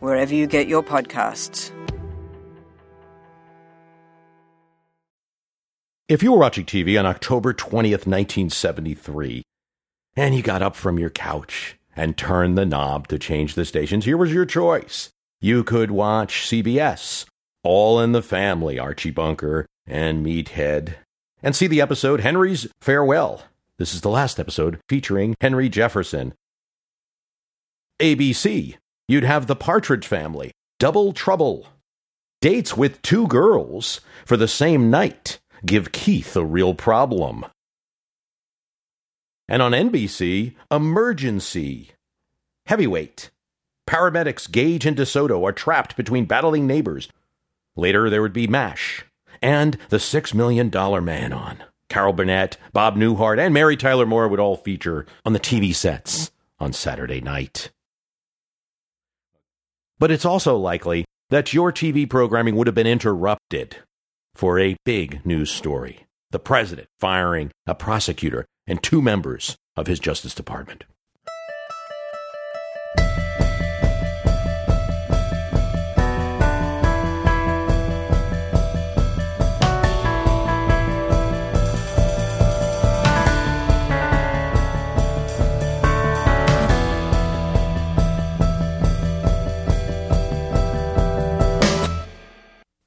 wherever you get your podcasts. If you were watching TV on October 20th, 1973, and you got up from your couch and turned the knob to change the stations, here was your choice. You could watch CBS, All in the Family, Archie Bunker, and Meathead, and see the episode Henry's Farewell. This is the last episode featuring Henry Jefferson. ABC, you'd have The Partridge Family, Double Trouble. Dates with two girls for the same night give Keith a real problem. And on NBC, Emergency. Heavyweight. Paramedics Gage and DeSoto are trapped between battling neighbors. Later, there would be MASH and The Six Million Dollar Man on. Carol Burnett, Bob Newhart, and Mary Tyler Moore would all feature on the TV sets on Saturday night. But it's also likely that your TV programming would have been interrupted for a big news story the president firing a prosecutor and two members of his Justice Department.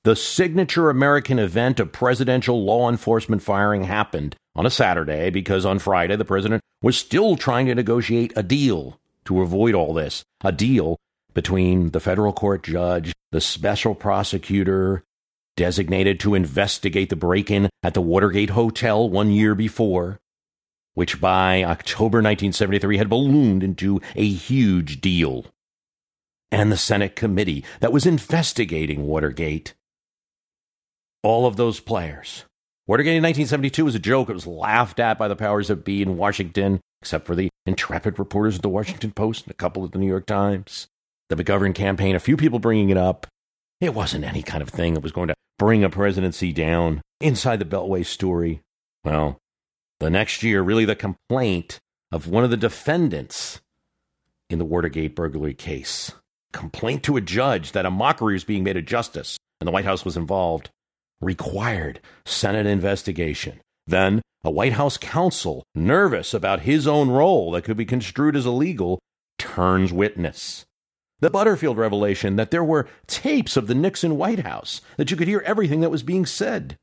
The signature American event of presidential law enforcement firing happened on a Saturday because on Friday the president was still trying to negotiate a deal to avoid all this. A deal between the federal court judge, the special prosecutor designated to investigate the break in at the Watergate Hotel one year before, which by October 1973 had ballooned into a huge deal. And the Senate committee that was investigating Watergate all of those players. Watergate in 1972 was a joke. It was laughed at by the powers that be in Washington, except for the intrepid reporters of the Washington Post and a couple of the New York Times. The McGovern campaign, a few people bringing it up. It wasn't any kind of thing that was going to bring a presidency down inside the Beltway story. Well, the next year, really the complaint of one of the defendants in the Watergate burglary case. Complaint to a judge that a mockery was being made of justice, and the White House was involved required Senate investigation. Then, a White House counsel, nervous about his own role that could be construed as illegal, turns witness. The Butterfield revelation that there were tapes of the Nixon White House, that you could hear everything that was being said.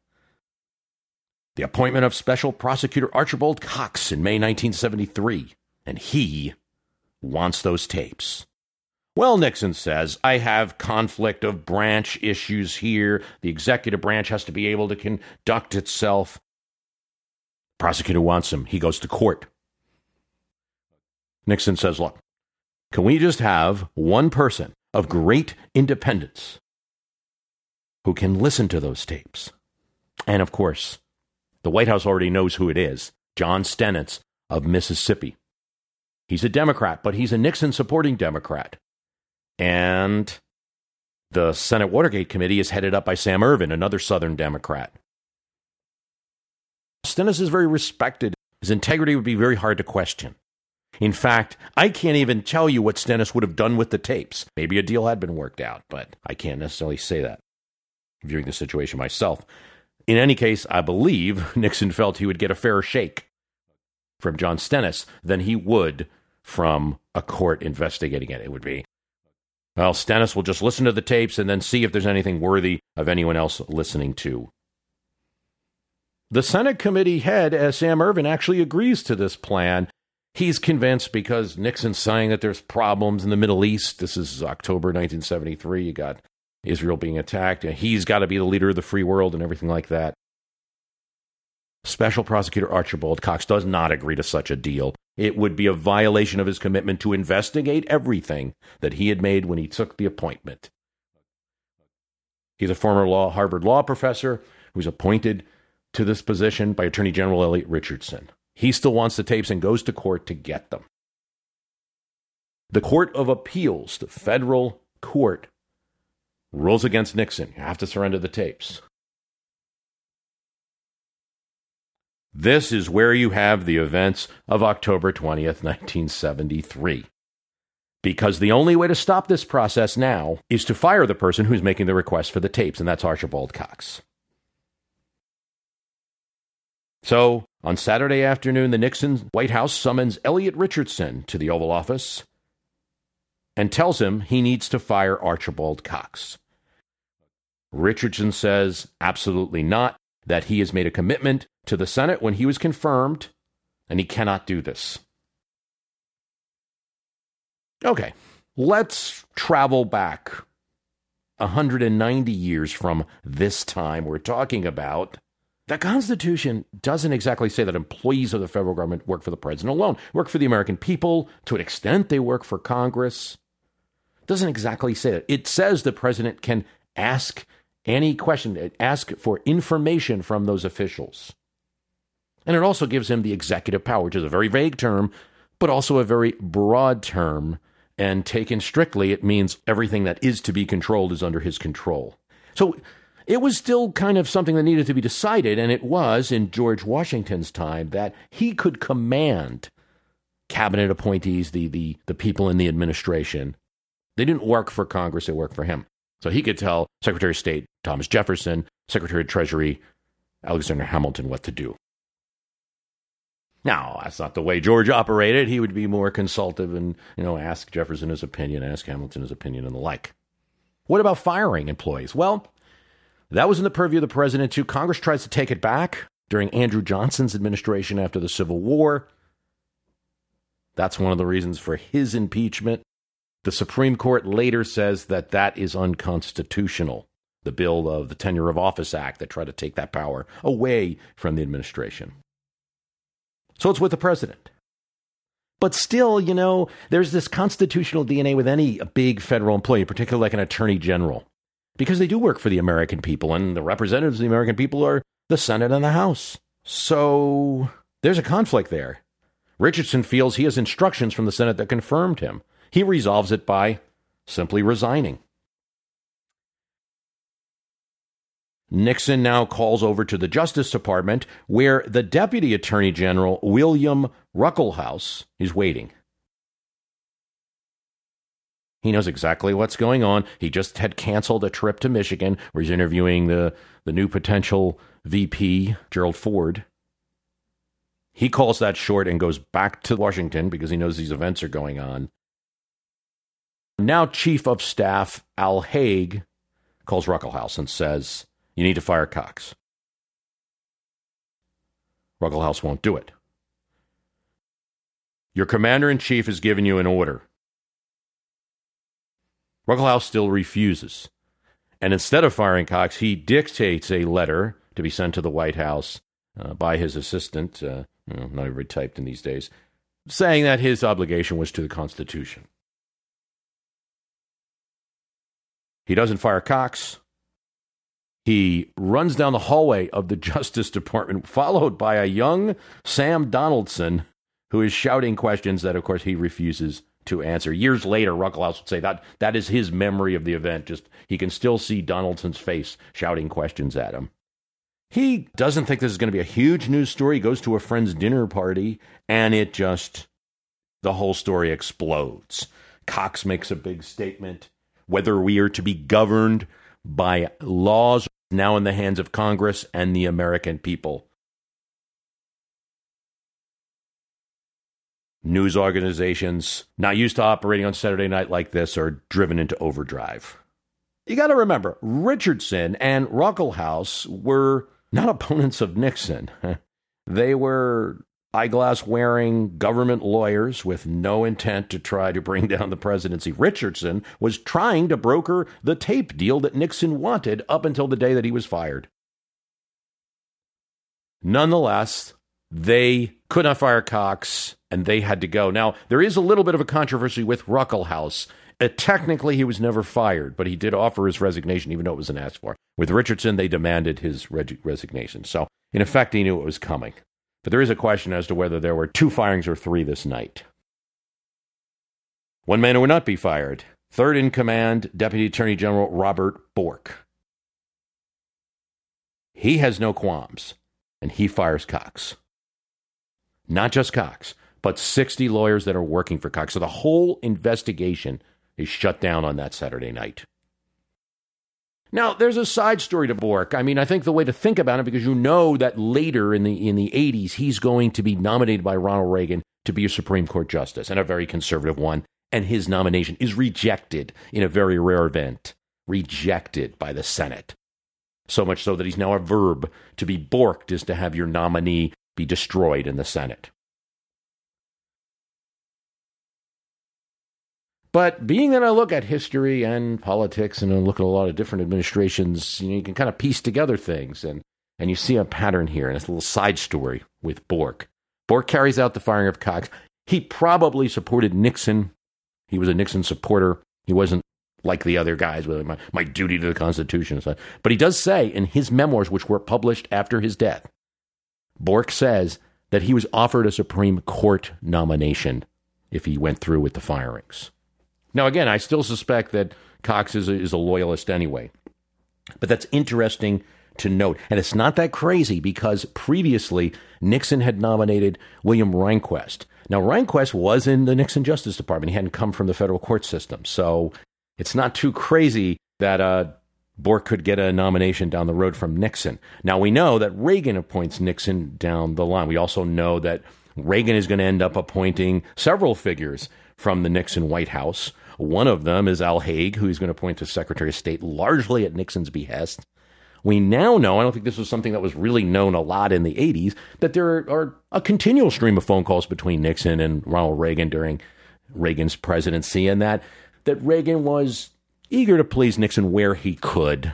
The appointment of Special Prosecutor Archibald Cox in May 1973, and he wants those tapes. Well, Nixon says, I have conflict of branch issues here. The executive branch has to be able to conduct itself. Prosecutor wants him. He goes to court. Nixon says, Look, can we just have one person of great independence who can listen to those tapes? And of course, the White House already knows who it is John Stennis of Mississippi. He's a Democrat, but he's a Nixon supporting Democrat. And the Senate Watergate Committee is headed up by Sam Ervin, another Southern Democrat. Stennis is very respected. His integrity would be very hard to question. In fact, I can't even tell you what Stennis would have done with the tapes. Maybe a deal had been worked out, but I can't necessarily say that, viewing the situation myself. In any case, I believe Nixon felt he would get a fairer shake from John Stennis than he would from a court investigating it. It would be well, Stennis will just listen to the tapes and then see if there's anything worthy of anyone else listening to. The Senate committee head, as Sam Ervin, actually agrees to this plan. He's convinced because Nixon's saying that there's problems in the Middle East. This is October 1973. You got Israel being attacked. He's got to be the leader of the free world and everything like that. Special Prosecutor Archibald Cox does not agree to such a deal. It would be a violation of his commitment to investigate everything that he had made when he took the appointment. He's a former law, Harvard law professor who's appointed to this position by Attorney General Elliot Richardson. He still wants the tapes and goes to court to get them. The Court of Appeals, the federal court, rules against Nixon. You have to surrender the tapes. This is where you have the events of October 20th, 1973. Because the only way to stop this process now is to fire the person who's making the request for the tapes, and that's Archibald Cox. So, on Saturday afternoon, the Nixon White House summons Elliot Richardson to the Oval Office and tells him he needs to fire Archibald Cox. Richardson says absolutely not, that he has made a commitment to the Senate when he was confirmed, and he cannot do this. Okay, let's travel back 190 years from this time we're talking about. The Constitution doesn't exactly say that employees of the federal government work for the president alone, work for the American people. To an extent, they work for Congress. Doesn't exactly say that. It says the president can ask any question, ask for information from those officials. And it also gives him the executive power, which is a very vague term, but also a very broad term. And taken strictly, it means everything that is to be controlled is under his control. So it was still kind of something that needed to be decided, and it was in George Washington's time that he could command cabinet appointees, the, the, the people in the administration. They didn't work for Congress, they worked for him. So he could tell Secretary of State Thomas Jefferson, Secretary of Treasury Alexander Hamilton what to do. Now, that's not the way George operated. He would be more consultative and, you know, ask Jefferson his opinion, ask Hamilton his opinion, and the like. What about firing employees? Well, that was in the purview of the president, too. Congress tries to take it back during Andrew Johnson's administration after the Civil War. That's one of the reasons for his impeachment. The Supreme Court later says that that is unconstitutional. The bill of the Tenure of Office Act that tried to take that power away from the administration. So it's with the president. But still, you know, there's this constitutional DNA with any big federal employee, particularly like an attorney general, because they do work for the American people, and the representatives of the American people are the Senate and the House. So there's a conflict there. Richardson feels he has instructions from the Senate that confirmed him. He resolves it by simply resigning. Nixon now calls over to the Justice Department, where the Deputy Attorney General, William Ruckelshaus, is waiting. He knows exactly what's going on. He just had canceled a trip to Michigan where he's interviewing the, the new potential VP, Gerald Ford. He calls that short and goes back to Washington because he knows these events are going on. Now, Chief of Staff Al Haig calls Ruckelshaus and says, you need to fire Cox. Ruckelshaus won't do it. Your commander in chief has given you an order. Ruckelshaus still refuses. And instead of firing Cox, he dictates a letter to be sent to the White House uh, by his assistant, uh, not everybody typed in these days, saying that his obligation was to the Constitution. He doesn't fire Cox. He runs down the hallway of the Justice Department, followed by a young Sam Donaldson, who is shouting questions that, of course, he refuses to answer. Years later, Ruckelshaus would say that that is his memory of the event. Just he can still see Donaldson's face shouting questions at him. He doesn't think this is going to be a huge news story. He goes to a friend's dinner party, and it just the whole story explodes. Cox makes a big statement. Whether we are to be governed by laws now in the hands of Congress and the American people. News organizations not used to operating on Saturday night like this are driven into overdrive. You got to remember, Richardson and Ruckelshaus were not opponents of Nixon. they were eyeglass wearing government lawyers with no intent to try to bring down the presidency. Richardson was trying to broker the tape deal that Nixon wanted up until the day that he was fired. Nonetheless, they could not fire Cox and they had to go. Now, there is a little bit of a controversy with Ruckelshaus Uh, technically, he was never fired, but he did offer his resignation, even though it was an asked for. With Richardson, they demanded his resignation. So, in effect, he knew it was coming. But there is a question as to whether there were two firings or three this night. One man who would not be fired third in command, Deputy Attorney General Robert Bork. He has no qualms, and he fires Cox. Not just Cox, but 60 lawyers that are working for Cox. So the whole investigation is shut down on that Saturday night. Now, there's a side story to Bork. I mean, I think the way to think about it, because you know that later in the in the 80s, he's going to be nominated by Ronald Reagan to be a Supreme Court justice, and a very conservative one. And his nomination is rejected in a very rare event, rejected by the Senate. So much so that he's now a verb. To be borked is to have your nominee be destroyed in the Senate. But being that I look at history and politics and I look at a lot of different administrations, you, know, you can kind of piece together things and, and you see a pattern here. And it's a little side story with Bork. Bork carries out the firing of Cox. He probably supported Nixon. He was a Nixon supporter. He wasn't like the other guys with my, my duty to the Constitution. But he does say in his memoirs, which were published after his death, Bork says that he was offered a Supreme Court nomination if he went through with the firings. Now, again, I still suspect that Cox is a, is a loyalist anyway. But that's interesting to note. And it's not that crazy because previously Nixon had nominated William Rehnquist. Now, Rehnquist was in the Nixon Justice Department. He hadn't come from the federal court system. So it's not too crazy that uh, Bork could get a nomination down the road from Nixon. Now, we know that Reagan appoints Nixon down the line. We also know that Reagan is going to end up appointing several figures from the Nixon White House. One of them is Al Haig, who he's going to appoint to Secretary of State largely at Nixon's behest. We now know, I don't think this was something that was really known a lot in the 80s, that there are a continual stream of phone calls between Nixon and Ronald Reagan during Reagan's presidency, and that, that Reagan was eager to please Nixon where he could.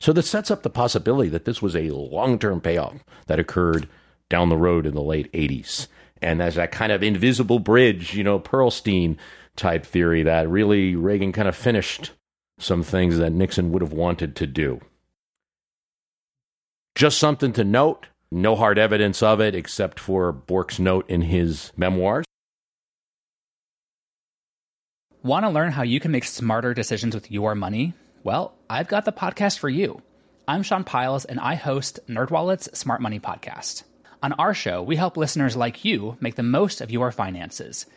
So that sets up the possibility that this was a long term payoff that occurred down the road in the late 80s. And as that kind of invisible bridge, you know, Perlstein type theory that really Reagan kind of finished some things that Nixon would have wanted to do. Just something to note. No hard evidence of it except for Bork's note in his memoirs. Want to learn how you can make smarter decisions with your money? Well, I've got the podcast for you. I'm Sean Pyles and I host NerdWallet's Smart Money Podcast. On our show, we help listeners like you make the most of your finances –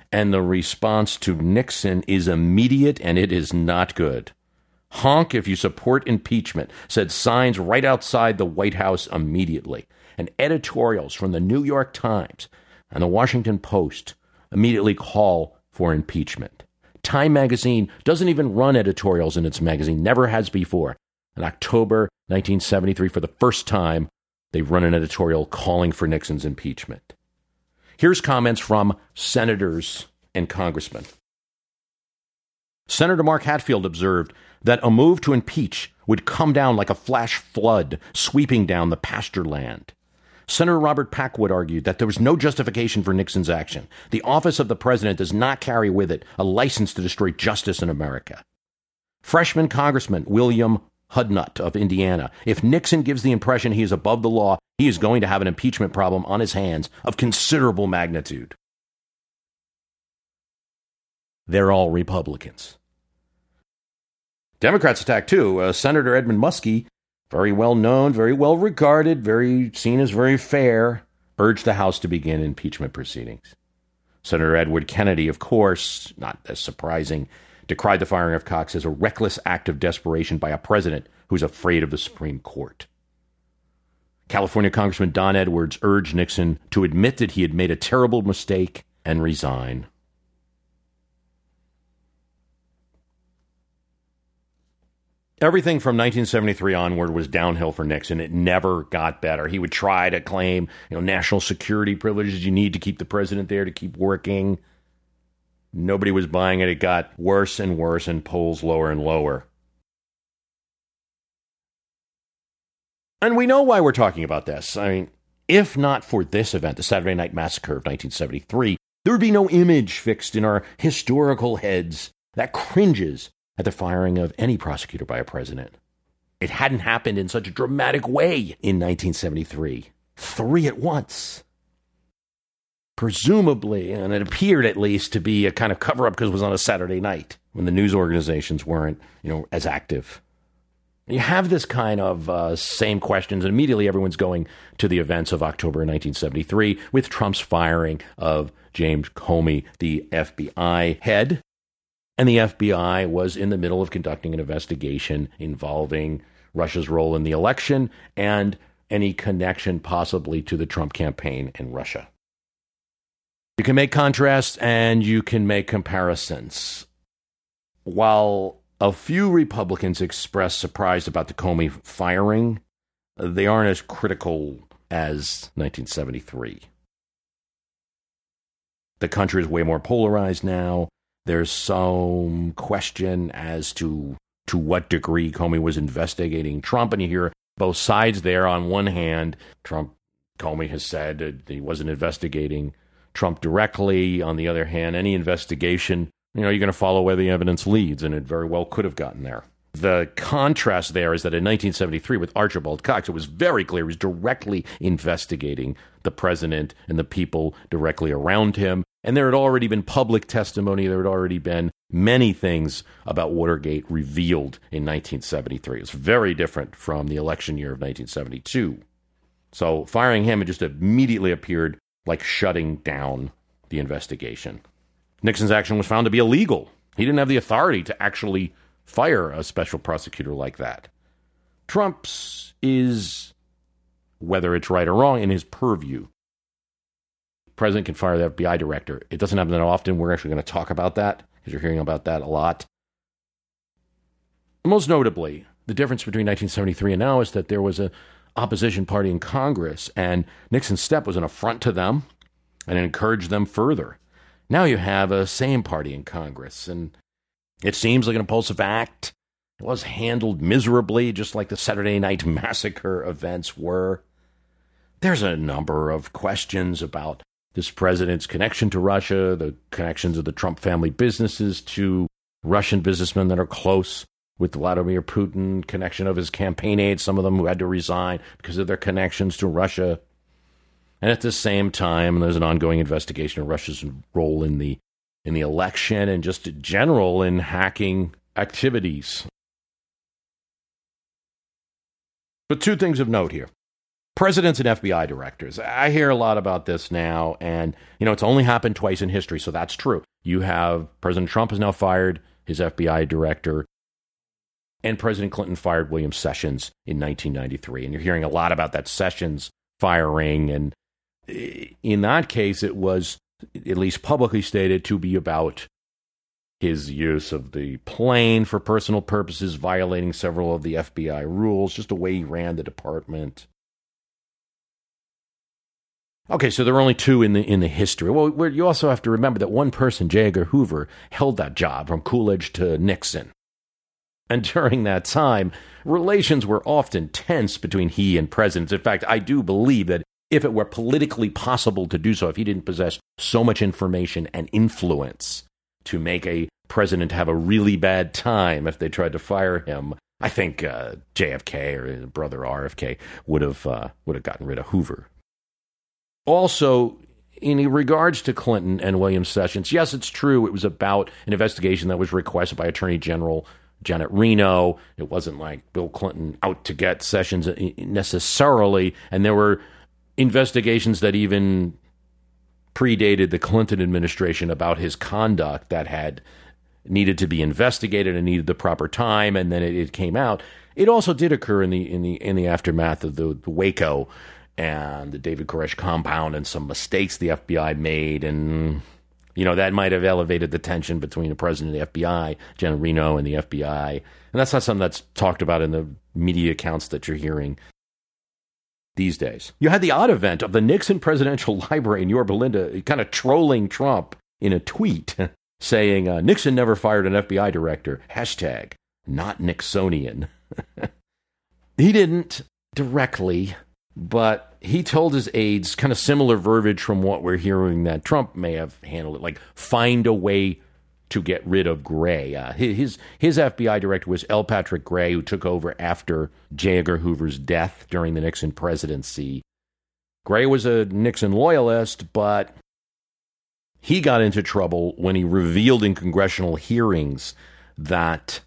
and the response to Nixon is immediate and it is not good. Honk if you support impeachment, said signs right outside the White House immediately. And editorials from the New York Times and the Washington Post immediately call for impeachment. Time magazine doesn't even run editorials in its magazine, never has before. In October 1973, for the first time, they run an editorial calling for Nixon's impeachment. Here's comments from senators and congressmen. Senator Mark Hatfield observed that a move to impeach would come down like a flash flood, sweeping down the pasture land. Senator Robert Packwood argued that there was no justification for Nixon's action. The office of the president does not carry with it a license to destroy justice in America. Freshman Congressman William Hudnut of Indiana. If Nixon gives the impression he is above the law, he is going to have an impeachment problem on his hands of considerable magnitude. They're all Republicans. Democrats attacked too. Uh, Senator Edmund Muskie, very well known, very well regarded, very seen as very fair, urged the House to begin impeachment proceedings. Senator Edward Kennedy, of course, not as surprising, decried the firing of Cox as a reckless act of desperation by a president who's afraid of the Supreme Court. California Congressman Don Edwards urged Nixon to admit that he had made a terrible mistake and resign. Everything from 1973 onward was downhill for Nixon. It never got better. He would try to claim, you know, national security privileges. You need to keep the president there to keep working. Nobody was buying it. It got worse and worse and polls lower and lower. And we know why we're talking about this. I mean, if not for this event, the Saturday Night Massacre of 1973, there would be no image fixed in our historical heads that cringes at the firing of any prosecutor by a president. It hadn't happened in such a dramatic way in 1973. Three at once. Presumably, and it appeared at least to be a kind of cover up because it was on a Saturday night when the news organizations weren't, you know, as active. You have this kind of uh, same questions, and immediately everyone's going to the events of October 1973 with Trump's firing of James Comey, the FBI head, and the FBI was in the middle of conducting an investigation involving Russia's role in the election and any connection possibly to the Trump campaign in Russia. You can make contrasts and you can make comparisons. While a few Republicans expressed surprise about the Comey firing, they aren't as critical as 1973. The country is way more polarized now. There's some question as to to what degree Comey was investigating Trump, and you hear both sides there. On one hand, Trump Comey has said that he wasn't investigating Trump directly. On the other hand, any investigation, you know, you're going to follow where the evidence leads, and it very well could have gotten there. The contrast there is that in 1973 with Archibald Cox, it was very clear he was directly investigating the president and the people directly around him. And there had already been public testimony, there had already been many things about Watergate revealed in 1973. It's very different from the election year of 1972. So firing him, it just immediately appeared like shutting down the investigation. Nixon's action was found to be illegal. He didn't have the authority to actually fire a special prosecutor like that. Trump's is, whether it's right or wrong, in his purview president can fire the FBI director. It doesn't happen that often. We're actually going to talk about that because you're hearing about that a lot. Most notably, the difference between 1973 and now is that there was a opposition party in Congress, and Nixon's step was an affront to them and encouraged them further. Now you have a same party in Congress, and it seems like an impulsive act. It was handled miserably, just like the Saturday Night Massacre events were. There's a number of questions about this president's connection to Russia, the connections of the Trump family businesses to Russian businessmen that are close with Vladimir Putin, connection of his campaign aides, some of them who had to resign because of their connections to Russia. And at the same time, there's an ongoing investigation of Russia's role in the in the election and just general in hacking activities. But two things of note here presidents and FBI directors. I hear a lot about this now, and you know it's only happened twice in history, so that's true. You have President Trump has now fired his FBI director, and President Clinton fired William Sessions in 1993, and you're hearing a lot about that Sessions firing, and eh, in that case, it was at least publicly stated to be about his use of the plane for personal purposes, violating several of the FBI rules, just the way he ran the department. Okay, so there are only two in the in the history. Well, you also have to remember that one person, J. Edgar Hoover, held that job from Coolidge to Nixon. And during that time, relations were often tense between he and presidents. In fact, I do believe that if it were politically possible to do so, if he didn't possess so much information and influence to make a president have a really bad time if they tried to fire him, I think uh, JFK or his brother RFK would have uh, would have gotten rid of Hoover. Also, in regards to Clinton and William Sessions, yes, it's true. It was about an investigation that was requested by Attorney General Janet Reno. It wasn't like Bill Clinton out to get Sessions necessarily. And there were investigations that even predated the Clinton administration about his conduct that had needed to be investigated and needed the proper time. And then it, it came out. It also did occur in the in the in the aftermath of the, the Waco and the David Koresh compound and some mistakes the FBI made and you know, that might have elevated the tension between the president and the FBI, Janet Reno and the FBI. And that's not something that's talked about in the media accounts that you're hearing these days. You had the odd event of the Nixon Presidential Library in Yorba Linda kind of trolling Trump in a tweet saying, uh, Nixon never fired an FBI director. Hashtag not Nixonian. he didn't directly, but he told his aides kind of similar verbiage from what we're hearing that Trump may have handled it, like find a way to get rid of Gray. Uh, his his FBI director was L. Patrick Gray, who took over after J. Edgar Hoover's death during the Nixon presidency. Gray was a Nixon loyalist, but he got into trouble when he revealed in congressional hearings that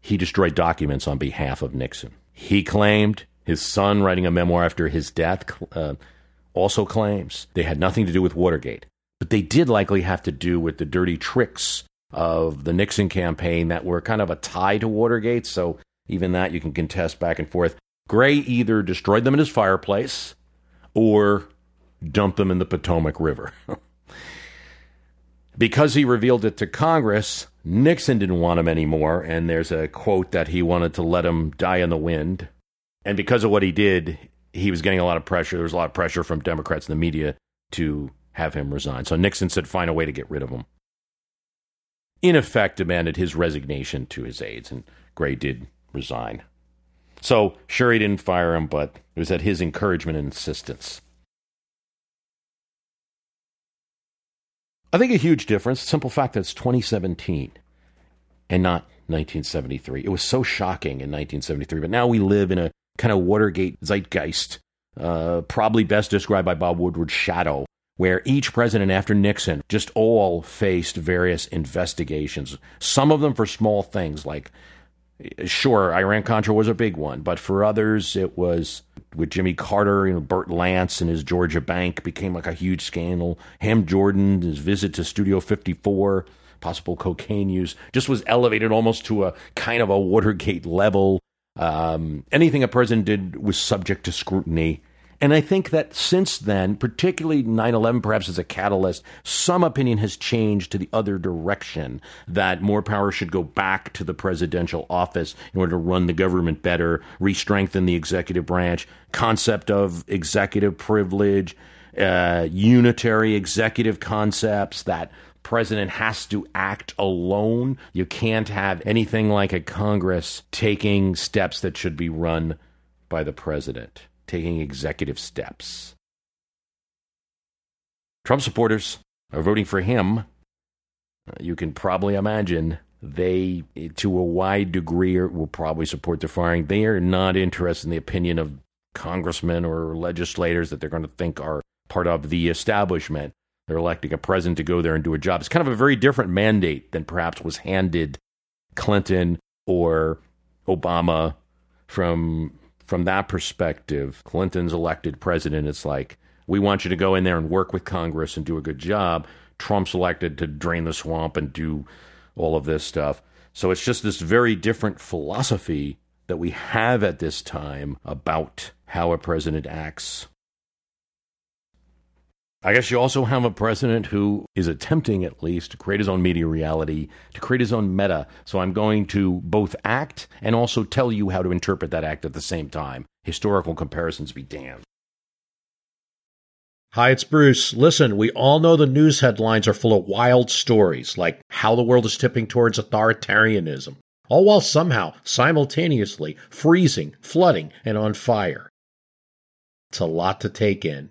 he destroyed documents on behalf of Nixon. He claimed his son, writing a memoir after his death, uh, also claims they had nothing to do with Watergate, but they did likely have to do with the dirty tricks of the Nixon campaign that were kind of a tie to Watergate. So even that you can contest back and forth. Gray either destroyed them in his fireplace or dumped them in the Potomac River. because he revealed it to Congress, Nixon didn't want him anymore, and there's a quote that he wanted to let him die in the wind. And because of what he did, he was getting a lot of pressure. There was a lot of pressure from Democrats in the media to have him resign. So Nixon said, find a way to get rid of him. In effect, demanded his resignation to his aides, and Gray did resign. So, sure, he didn't fire him, but it was at his encouragement and insistence. I think a huge difference, simple fact that it's 2017 and not 1973. It was so shocking in 1973, but now we live in a kind of Watergate zeitgeist, uh, probably best described by Bob Woodward's shadow, where each president after Nixon just all faced various investigations. Some of them for small things like, sure, Iran Contra was a big one, but for others it was with Jimmy Carter, you know, Bert Lance and his Georgia Bank became like a huge scandal. Ham Jordan, his visit to Studio 54, possible cocaine use, just was elevated almost to a kind of a Watergate level. Um, anything a president did was subject to scrutiny. And I think that since then, particularly 9 11 perhaps as a catalyst, some opinion has changed to the other direction that more power should go back to the presidential office in order to run the government better, re strengthen the executive branch, concept of executive privilege, uh, unitary executive concepts that president has to act alone. You can't have anything like a Congress taking steps that should be run by the president, taking executive steps. Trump supporters are voting for him. Uh, you can probably imagine they, to a wide degree, will probably support the firing. They are not interested in the opinion of congressmen or legislators that they're going to think are part of the establishment. They're electing a president to go there and do a job. It's kind of a very different mandate than perhaps was handed Clinton or Obama from from that perspective. Clinton's elected president. It's like we want you to go in there and work with Congress and do a good job. Trump's elected to drain the swamp and do all of this stuff. So it's just this very different philosophy that we have at this time about how a president acts. I guess you also have a president who is attempting, at least, to create his own media reality, to create his own meta. So I'm going to both act and also tell you how to interpret that act at the same time. Historical comparisons be damned. Hi, it's Bruce. Listen, we all know the news headlines are full of wild stories, like how the world is tipping towards authoritarianism, all while somehow, simultaneously, freezing, flooding, and on fire. It's a lot to take in.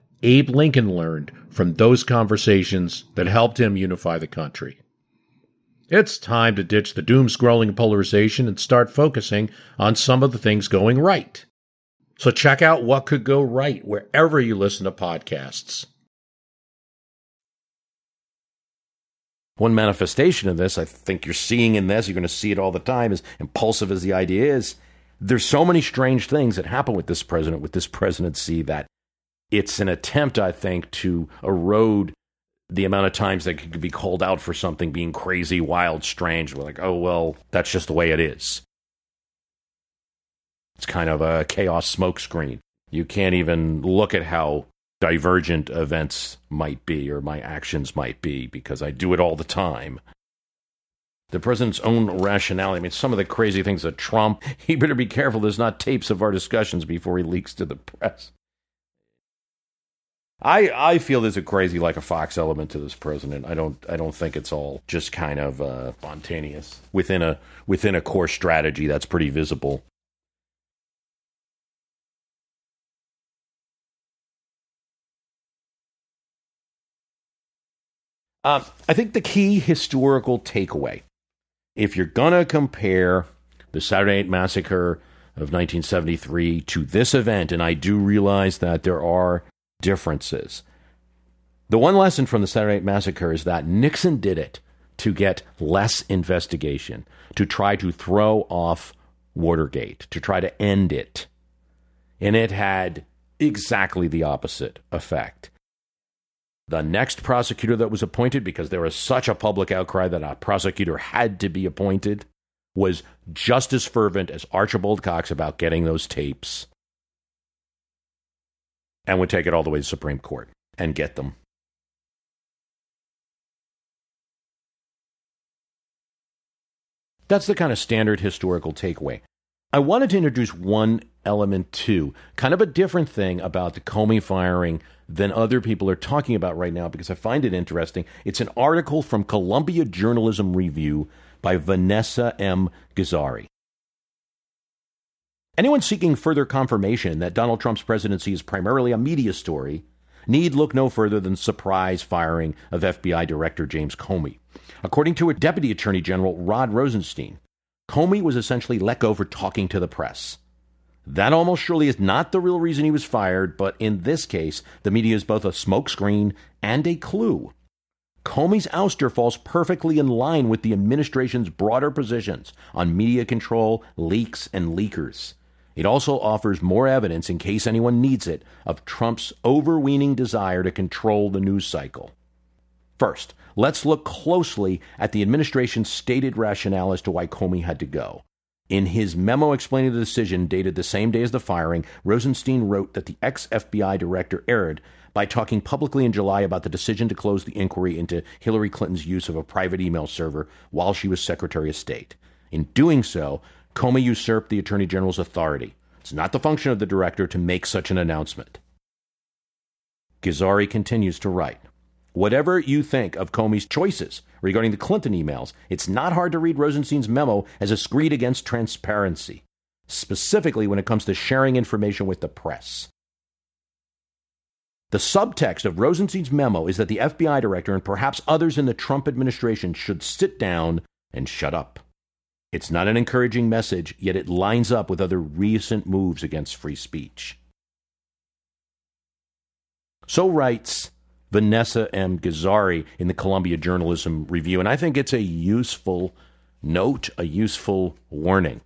Abe Lincoln learned from those conversations that helped him unify the country. It's time to ditch the doom scrolling polarization and start focusing on some of the things going right. So check out what could go right wherever you listen to podcasts. One manifestation of this, I think you're seeing in this, you're going to see it all the time, as impulsive as the idea is. There's so many strange things that happen with this president, with this presidency, that it's an attempt, I think, to erode the amount of times that could be called out for something being crazy, wild, strange. We're like, oh, well, that's just the way it is. It's kind of a chaos smokescreen. You can't even look at how divergent events might be or my actions might be because I do it all the time. The president's own rationality. I mean, some of the crazy things that Trump, he better be careful there's not tapes of our discussions before he leaks to the press. I I feel there's a crazy like a fox element to this president. I don't I don't think it's all just kind of uh, spontaneous within a within a core strategy that's pretty visible. Um, I think the key historical takeaway, if you're gonna compare the Saturday Night Massacre of 1973 to this event, and I do realize that there are differences. The one lesson from the Saturday Night Massacre is that Nixon did it to get less investigation, to try to throw off Watergate, to try to end it. And it had exactly the opposite effect. The next prosecutor that was appointed, because there was such a public outcry that a prosecutor had to be appointed, was just as fervent as Archibald Cox about getting those tapes and would take it all the way to Supreme Court and get them. That's the kind of standard historical takeaway. I wanted to introduce one element too, kind of a different thing about the Comey firing than other people are talking about right now because I find it interesting. It's an article from Columbia Journalism Review by Vanessa M. Gezari. Anyone seeking further confirmation that Donald Trump's presidency is primarily a media story need look no further than surprise firing of FBI Director James Comey. According to Deputy Attorney General Rod Rosenstein, Comey was essentially let go for talking to the press. That almost surely is not the real reason he was fired, but in this case, the media is both a smokescreen and a clue. Comey's ouster falls perfectly in line with the administration's broader positions on media control, leaks, and leakers. It also offers more evidence, in case anyone needs it, of Trump's overweening desire to control the news cycle. First, let's look closely at the administration's stated rationale as to why Comey had to go. In his memo explaining the decision, dated the same day as the firing, Rosenstein wrote that the ex FBI director erred by talking publicly in July about the decision to close the inquiry into Hillary Clinton's use of a private email server while she was Secretary of State. In doing so, Comey usurped the Attorney General's authority. It's not the function of the director to make such an announcement. Gezari continues to write Whatever you think of Comey's choices regarding the Clinton emails, it's not hard to read Rosenstein's memo as a screed against transparency, specifically when it comes to sharing information with the press. The subtext of Rosenstein's memo is that the FBI director and perhaps others in the Trump administration should sit down and shut up. It's not an encouraging message, yet it lines up with other recent moves against free speech. So writes Vanessa M. Gezari in the Columbia Journalism Review, and I think it's a useful note, a useful warning.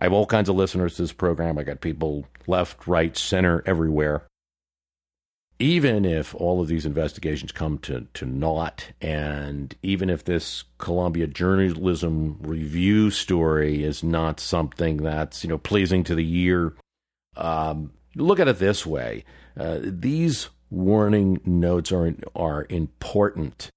I have all kinds of listeners to this program. I got people left, right, center, everywhere even if all of these investigations come to, to naught, and even if this Columbia Journalism Review story is not something that's you know pleasing to the ear Um, look at it this way uh, these warning notes are, are important.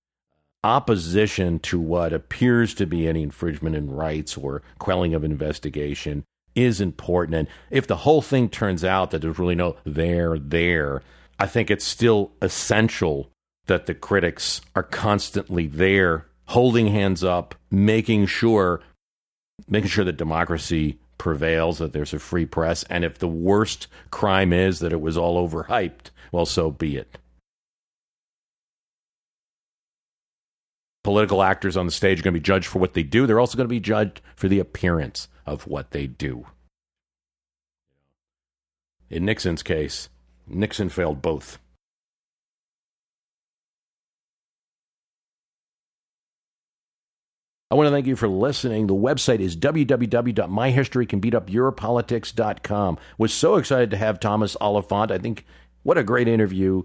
Opposition to what appears to be any infringement in rights or quelling of investigation is important. And if the whole thing turns out that there's really no there there, I think it's still essential that the critics are constantly there, holding hands up, making sure making sure that democracy prevails, that there's a free press, and if the worst crime is that it was all overhyped, well, so be it. Political actors on the stage are going to be judged for what they do. They're also going to be judged for the appearance of what they do. In Nixon's case, Nixon failed both. I want to thank you for listening. The website is www.myhistorycanbeatupyourpolitics.com. Was so excited to have Thomas Oliphant. I think what a great interview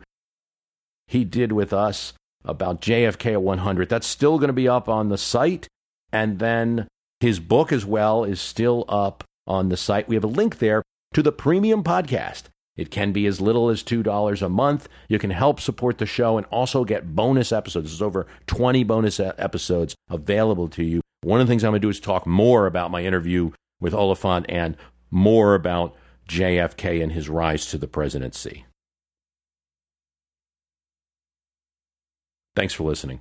he did with us about JFK at 100. That's still going to be up on the site. And then his book as well is still up on the site. We have a link there to the premium podcast. It can be as little as $2 a month. You can help support the show and also get bonus episodes. There's over 20 bonus episodes available to you. One of the things I'm going to do is talk more about my interview with Oliphant and more about JFK and his rise to the presidency. Thanks for listening.